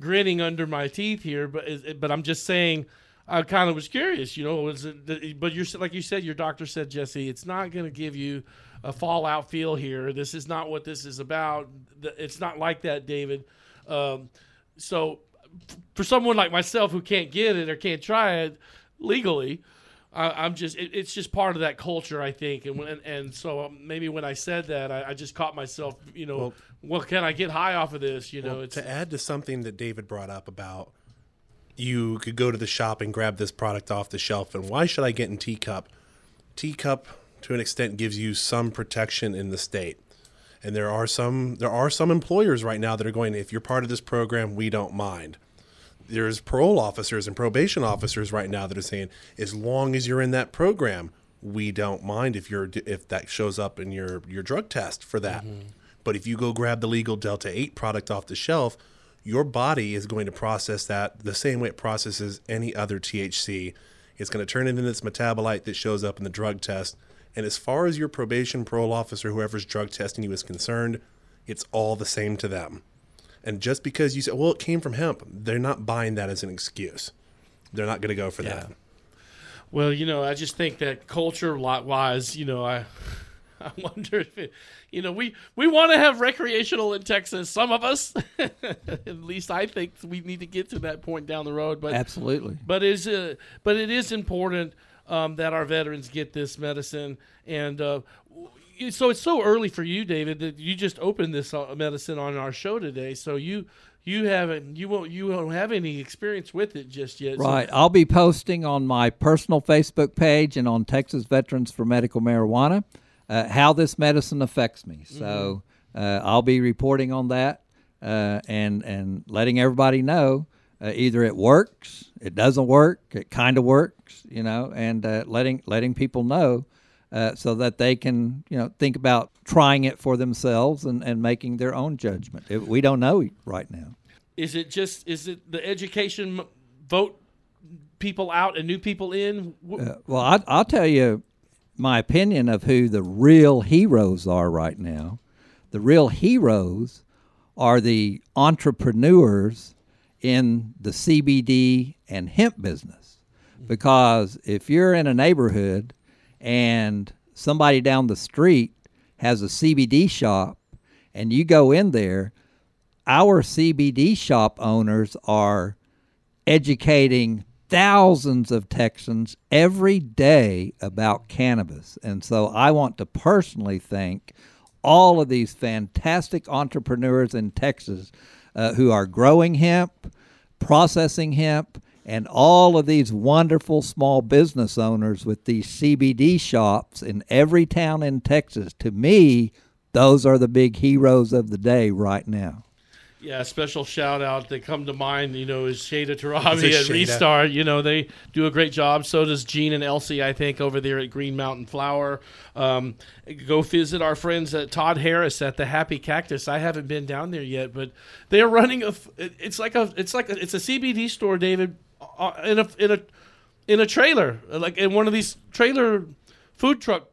[SPEAKER 1] grinning under my teeth here, but but I'm just saying. I kind of was curious, you know, was it, but you're like you said, your doctor said, Jesse, it's not going to give you a fallout feel here. This is not what this is about. It's not like that, David. Um, so, for someone like myself who can't get it or can't try it legally, I, I'm just it, it's just part of that culture, I think. And when, and so um, maybe when I said that, I, I just caught myself, you know, well,
[SPEAKER 2] Well-
[SPEAKER 1] can I get high off of this? You know,
[SPEAKER 2] Well,
[SPEAKER 1] it's
[SPEAKER 2] to add to something that David brought up about you could go to the shop and grab this product off the shelf, and why should I get in TCUP? TCUP, to an extent, gives you some protection in the state, and there are some there are some employers right now that are going. If you're part of this program, we don't mind. There's parole officers and probation officers right now that are saying, as long as you're in that program, we don't mind if you're if that shows up in your your drug test for that. Mm-hmm. But if you go grab the legal Delta 8 product off the shelf, your body is going to process that the same way it processes any other THC. It's going to turn it into this metabolite that shows up in the drug test. And as far as your probation parole officer, whoever's drug testing you is concerned, it's all the same to them. And just because you say, well, it came from hemp, they're not buying that as an excuse. They're not going to go for that.
[SPEAKER 1] Well, you know, I just think that culture lot wise, you know, I I wonder if it, you know, we we want to have recreational in Texas. Some of us, at least I think we need to get to that point down the road. But
[SPEAKER 3] Absolutely.
[SPEAKER 1] but is uh, but it is important um, that our veterans get this medicine and. Uh, w- so it's so early for you, David, that you just opened this uh, medicine on our show today. So you you haven't you won't you won't have any experience with it just yet. So-
[SPEAKER 3] Right. I'll be posting on my personal Facebook page and on Texas Veterans for Medical Marijuana uh, how this medicine affects me. So uh, I'll be reporting on that uh, and and letting everybody know uh, either it works, it doesn't work, it kind of works, you know, and uh, letting letting people know. Uh, so that they can, you know, think about trying it for themselves and, and making their own judgment. It- we don't know right now.
[SPEAKER 1] Is it just is it the education vote people out and new people in?
[SPEAKER 3] Uh, well, I, I'll tell you my opinion of who the real heroes are right now. The real heroes are the entrepreneurs in the CBD and hemp business. Because if you're in a neighborhood and somebody down the street has a CBD shop and you go in there, our CBD shop owners are educating thousands of Texans every day about cannabis. And so I want to personally thank all of these fantastic entrepreneurs in Texas uh, who are growing hemp, processing hemp, and all of these wonderful small business owners with these CBD shops in every town in Texas. To me, those are the big heroes of the day right now.
[SPEAKER 1] Yeah, a special shout out that come to mind, you know, is Shada Tarabi at
[SPEAKER 2] Shada?
[SPEAKER 1] Restart. You know, they do a great job. So does Gene and Elsie, I think, over there at Green Mountain Flower. Um, go visit our friends at Todd Harris at the Happy Cactus. I haven't been down there yet, but they're running a. f- it- It's like a. It's like a, it's a CBD store, David, in a in a in a trailer, like in one of these trailer food truck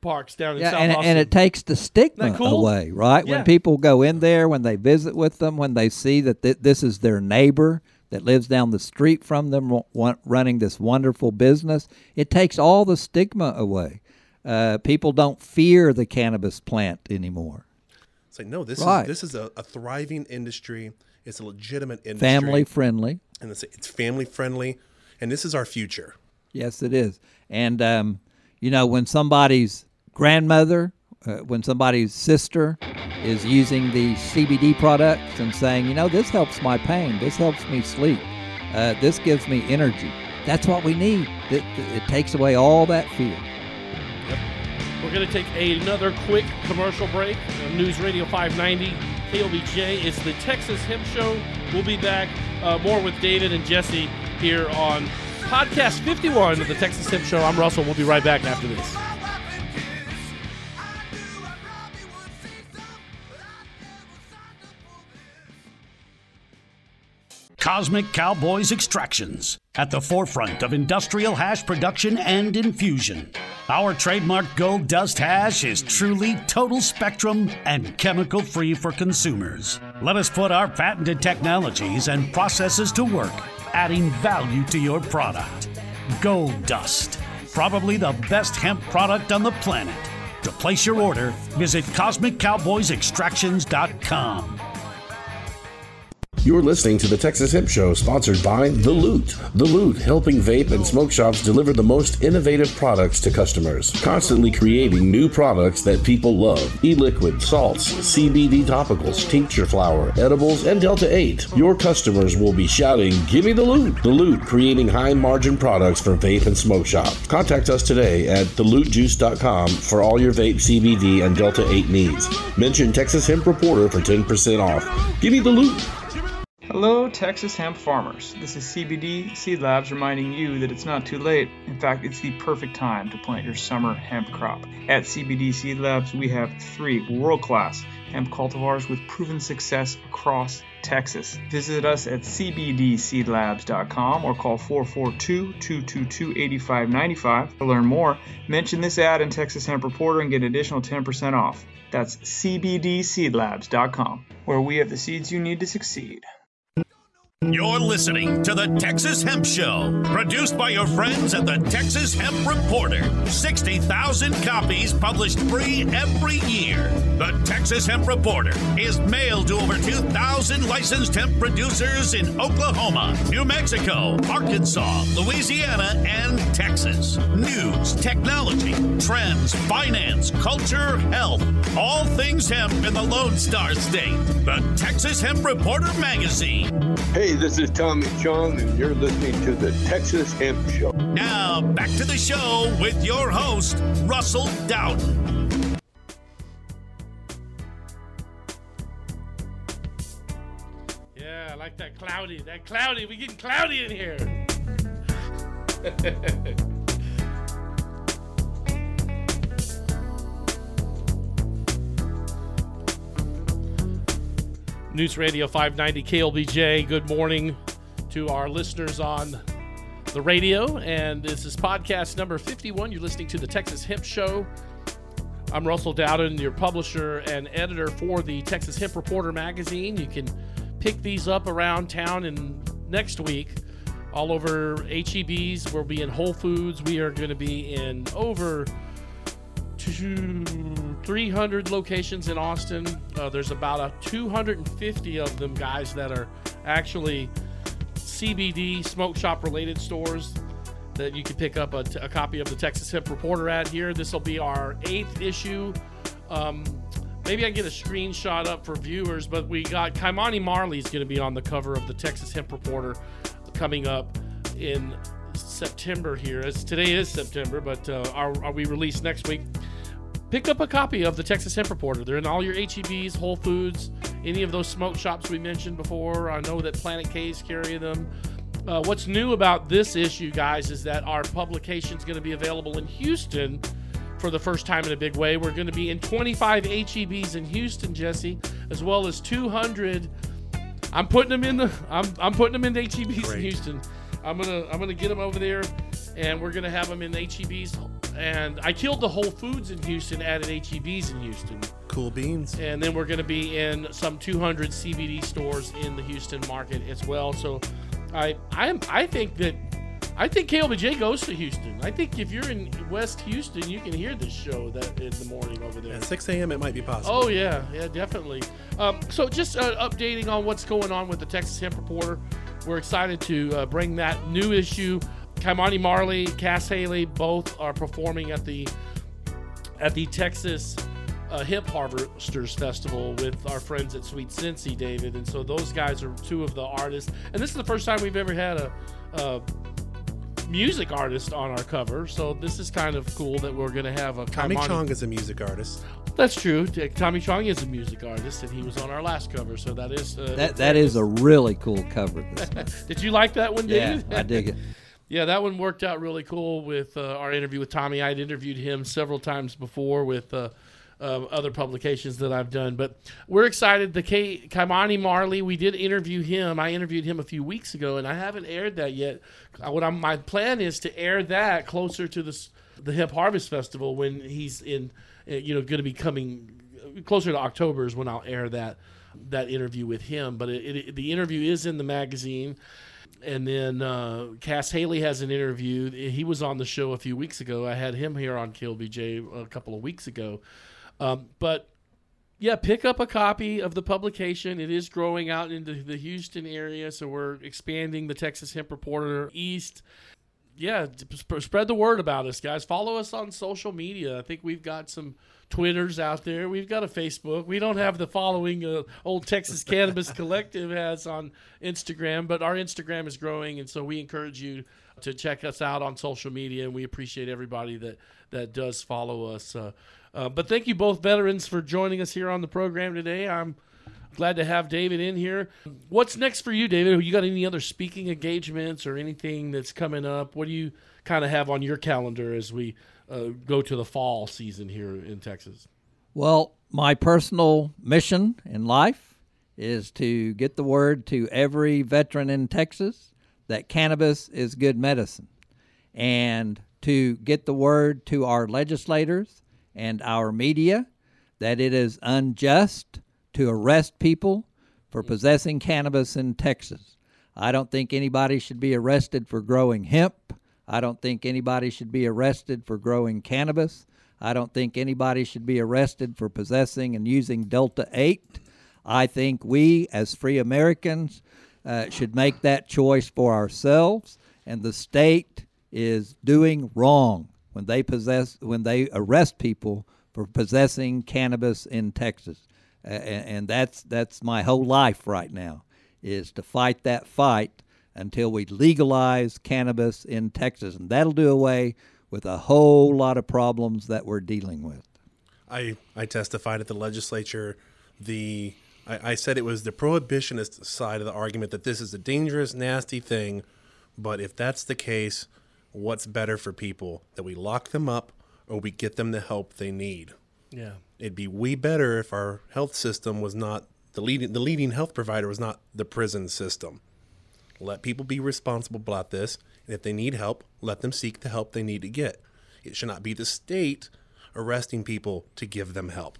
[SPEAKER 1] parks down in
[SPEAKER 3] Yeah,
[SPEAKER 1] South
[SPEAKER 3] and,
[SPEAKER 1] Austin.
[SPEAKER 3] and it takes the stigma
[SPEAKER 1] cool?
[SPEAKER 3] away, right?
[SPEAKER 1] Yeah.
[SPEAKER 3] When people go in there, when they visit with them, when they see that th- this is their neighbor that lives down the street from them ru- wa- running this wonderful business, it takes all the stigma away. Uh, people don't fear the cannabis plant anymore.
[SPEAKER 2] It's like no, this
[SPEAKER 3] Right.
[SPEAKER 2] is this is a, a thriving industry. It's a legitimate industry,
[SPEAKER 3] Family friendly.
[SPEAKER 2] And it's, it's family friendly, and this is our future.
[SPEAKER 3] Yes, it is. And um, you know, when somebody's grandmother, uh, when somebody's sister is using the CBD products and saying, you know, this helps my pain, this helps me sleep, uh, this gives me energy. That's what we need. It, it takes away all that fear. Yep.
[SPEAKER 1] We're going to take another quick commercial break. News Radio 590, KLBJ. It's the Texas Hemp Show. We'll be back uh, more with David and Jesse here on podcast 51 of the Texas Hemp Show. I'm Russell. We'll be right back after this.
[SPEAKER 5] Cosmic Cowboys Extractions, at the forefront of industrial hash production and infusion. Our trademark Gold Dust hash is truly total spectrum and chemical free for consumers. Let us put our patented technologies and processes to work, adding value to your product. Gold Dust, probably the best hemp product on the planet. To place your order, visit CosmicCowboysExtractions.com.
[SPEAKER 6] You're listening to the Texas Hemp Show, sponsored by The Loot. The Loot, helping vape and smoke shops deliver the most innovative products to customers, constantly creating new products that people love. E-liquid, salts, CBD topicals, tincture flower, edibles, and Delta 8. Your customers will be shouting, "Give me the loot!" The Loot, creating high-margin products for vape and smoke shops. Contact us today at thelootjuice.com for all your vape, CBD, and Delta 8 needs. Mention Texas Hemp Reporter for 10% off. Give me the loot!
[SPEAKER 7] Hello, Texas hemp farmers. This is CBD Seed Labs reminding you that it's not too late. In fact, it's the perfect time to plant your summer hemp crop. At CBD Seed Labs, we have three world class hemp cultivars with proven success across Texas. Visit us at cbdseedlabs.com or call 442 222 8595 to learn more. Mention this ad in Texas Hemp Reporter and get an additional 10% off. That's cbdseedlabs.com, where we have the seeds you need to succeed.
[SPEAKER 5] You're listening to the Texas Hemp Show, produced by your friends at the Texas Hemp Reporter. 60,000 copies published free every year. The Texas Hemp Reporter is mailed to over 2,000 licensed hemp producers in Oklahoma, New Mexico, Arkansas, Louisiana, and Texas. News, technology, trends, finance, culture, health, all things hemp in the Lone Star State. The Texas Hemp Reporter Magazine.
[SPEAKER 8] Hey, this is Tommy Chong, and you're listening to the Texas Hemp Show.
[SPEAKER 5] Now, back to the show with your host, Russell Dowden.
[SPEAKER 1] Yeah, I like that cloudy. That cloudy. We getting cloudy in here. News Radio 590 KLBJ. Good morning to our listeners on the radio. And this is podcast number 51. You're listening to the Texas Hemp Show. I'm Russell Dowden, your publisher and editor for the Texas Hemp Reporter magazine. You can pick these up around town and next week all over HEBs. We'll be in Whole Foods. We are going to be in over two, 300 locations in Austin. Uh, there's about a 250 of them, guys, that are actually CBD smoke shop related stores that you can pick up a, a copy of the Texas Hemp Reporter ad here. This will be our eighth issue. Um, maybe I can get a screenshot up for viewers, but we got Ky-Mani Marley's going to be on the cover of the Texas Hemp Reporter coming up in September here. As today is September, but uh, are, are we released next week? Pick up a copy of the Texas Hemp Reporter. They're in all your HEBs, Whole Foods, any of those smoke shops we mentioned before. I know that Planet K's carry them. Uh, what's new about this issue, guys, is that our publication is going to be available in Houston for the first time in a big way. We're going to be in 25 HEBs in Houston, Jesse, as well as 200. I'm putting them in the. I'm, I'm putting them in the HEBs in Houston. I'm gonna I'm gonna get them over there, and we're gonna have them in HEBs. And I killed the Whole Foods in Houston, added HEBs in Houston
[SPEAKER 2] Cool beans.
[SPEAKER 1] and then we're going to be in some 200 CBD stores in the Houston market as well. So, I I I think that I think KLBJ goes to Houston. I think if you're in West Houston, you can hear this show that in the morning over there.
[SPEAKER 2] At 6 a.m. it might be possible.
[SPEAKER 1] Oh yeah, yeah, definitely. Um, so just uh, updating on what's going on with the Texas Hemp Reporter. We're excited to uh, bring that new issue. Ky-Mani Marley, Cas Haley, both are performing at the at the Texas uh, Hemp Harvesters Festival with our friends at Sweet Cincy, David. And so those guys are two of the artists. And this is the first time we've ever had a, a music artist on our cover. So this is kind of cool that we're going to have a
[SPEAKER 2] Tommy Chong is a music artist.
[SPEAKER 1] That's true. T- Tommy Chong is a music artist, and he was on our last cover. So that is uh,
[SPEAKER 3] That that is a really cool cover. This.
[SPEAKER 1] Did you like that one,
[SPEAKER 3] yeah,
[SPEAKER 1] David?
[SPEAKER 3] I dig it.
[SPEAKER 1] Yeah, that one worked out really cool with uh, our interview with Tommy. I'd interviewed him several times before with uh, um, other publications that I've done, but we're excited. The K- Ky-Mani Marley, we did interview him. I interviewed him a few weeks ago, and I haven't aired that yet. Uh, What I'm, my plan is to air that closer to the the Hemp Harvest Festival when he's in, uh, you know, going to be coming closer to October is when I'll air that that interview with him. But it, it, the interview is in the magazine. And then uh, Cas Haley has an interview. He was on the show a few weeks ago. I had him here on KLBJ a couple of weeks ago. Um, but yeah, pick up a copy of the publication. It is growing out into the Houston area, so we're expanding the Texas Hemp Reporter east. Yeah, sp- spread the word about us, guys. Follow us on social media. I think we've got some Twitters out there. We've got a Facebook. We don't have the following uh, old Texas Cannabis Collective has on Instagram, but our Instagram is growing, and so we encourage you to check us out on social media, and we appreciate everybody that that does follow us. Uh, uh, but thank you both veterans for joining us here on the program today. I'm glad to have David in here. What's next for you, David? You got any other speaking engagements or anything that's coming up? What do you kind of have on your calendar as we uh, go to the fall season here in Texas?
[SPEAKER 3] Well, my personal mission in life is to get the word to every veteran in Texas that cannabis is good medicine and to get the word to our legislators and our media that it is unjust to arrest people for possessing cannabis in Texas. I don't think anybody should be arrested for growing hemp. I don't think anybody should be arrested for growing cannabis. I don't think anybody should be arrested for possessing and using Delta 8. I think we, as free Americans, uh, should make that choice for ourselves, and the state is doing wrong when they possess when they arrest people for possessing cannabis in Texas, uh, and, and that's that's my whole life right now is to fight that fight until we legalize cannabis in Texas, and that'll do away with a whole lot of problems that we're dealing with.
[SPEAKER 2] I, I testified at the legislature. The I, I said it was the prohibitionist side of the argument that this is a dangerous, nasty thing. But if that's the case, what's better for people? That we lock them up or we get them the help they need?
[SPEAKER 1] Yeah.
[SPEAKER 2] It'd be way better if our health system was not the leading the leading health provider was not the prison system. Let people be responsible about this, and if they need help, let them seek the help they need to get. It should not be the state arresting people to give them help.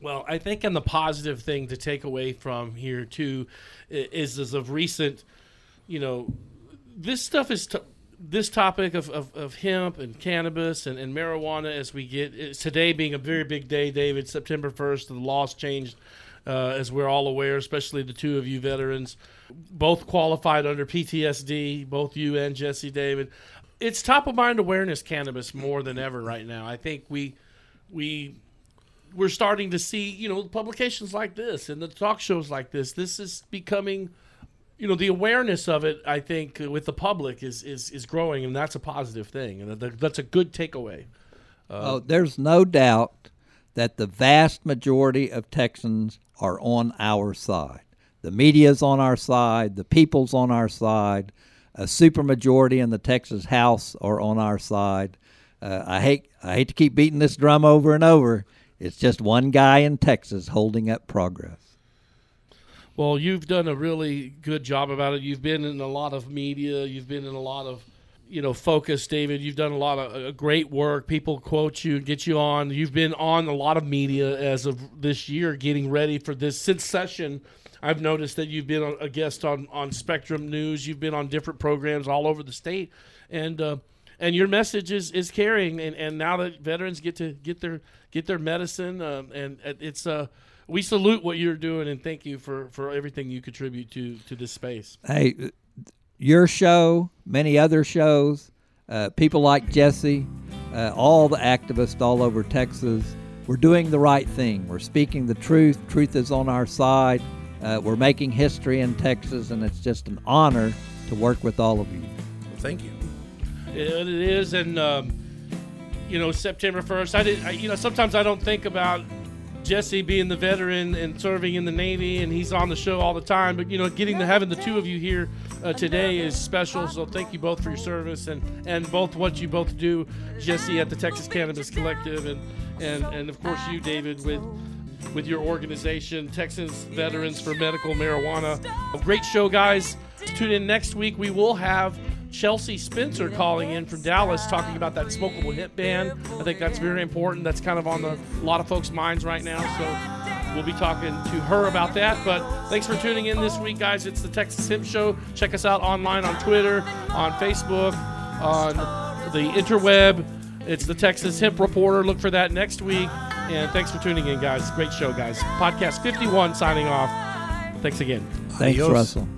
[SPEAKER 1] Well, I think, and the positive thing to take away from here too is, is of recent, you know, this stuff is t- this topic of, of, of hemp and cannabis and, and marijuana as we get today being a very big day, David. September first, the laws changed, uh, as we're all aware, especially the two of you veterans, both qualified under PTSD, both you and Jesse David. It's top of mind awareness cannabis more than ever right now. I think we we we're starting to see, you know, publications like this and the talk shows like this. This is becoming, you know, the awareness of it. I think uh, with the public is is is growing, and that's a positive thing, and that's a good takeaway.
[SPEAKER 3] oh, there's no doubt that the vast majority of Texans are on our side. The media's on our side. The people's on our side. A supermajority in the Texas House are on our side. Uh, I hate I hate to keep beating this drum over and over. It's just one guy in Texas holding up progress.
[SPEAKER 1] Well, you've done a really good job about it. You've been in a lot of media. You've been in a lot of, you know, focus, David. You've done a lot of uh, great work. People quote you, and get you on. You've been on a lot of media as of this year, getting ready for this since session. I've noticed that you've been a guest on on Spectrum News. You've been on different programs all over the state, and uh, and your message is, is carrying. And, and now that veterans get to get their get their medicine, um, and it's uh, we salute what you're doing and thank you for, for everything you contribute to to this space.
[SPEAKER 3] Hey, your show, many other shows, uh, people like Jesse, uh, all the activists all over Texas, we're doing the right thing. We're speaking the truth. Truth is on our side. Uh, we're making history in Texas, and it's just an honor to work with all of you.
[SPEAKER 2] Well, thank you.
[SPEAKER 1] It, it is, and um, you know September first. I did. I, you know sometimes I don't think about Jesse being the veteran and serving in the Navy, and he's on the show all the time. But you know, getting to having the two of you here uh, today is special. So thank you both for your service and and both what you both do, Jesse at the Texas Cannabis Collective, and and and of course you, David, with with your organization, Texas Veterans for Medical Marijuana. A great show, guys. Tune in next week. We will have Chelsea Spencer calling in from Dallas talking about that smokable hemp ban. I think that's very important. That's kind of on the, a lot of folks' minds right now. So we'll be talking to her about that. But thanks for tuning in this week, guys. It's the Texas Hemp Show. Check us out online on Twitter, on Facebook, on the interweb. It's the Texas Hemp Reporter. Look for that next week. And thanks for tuning in, guys. Great show, guys. Podcast 51 signing off. Thanks again.
[SPEAKER 3] Thanks,
[SPEAKER 2] Adios.
[SPEAKER 3] Russell.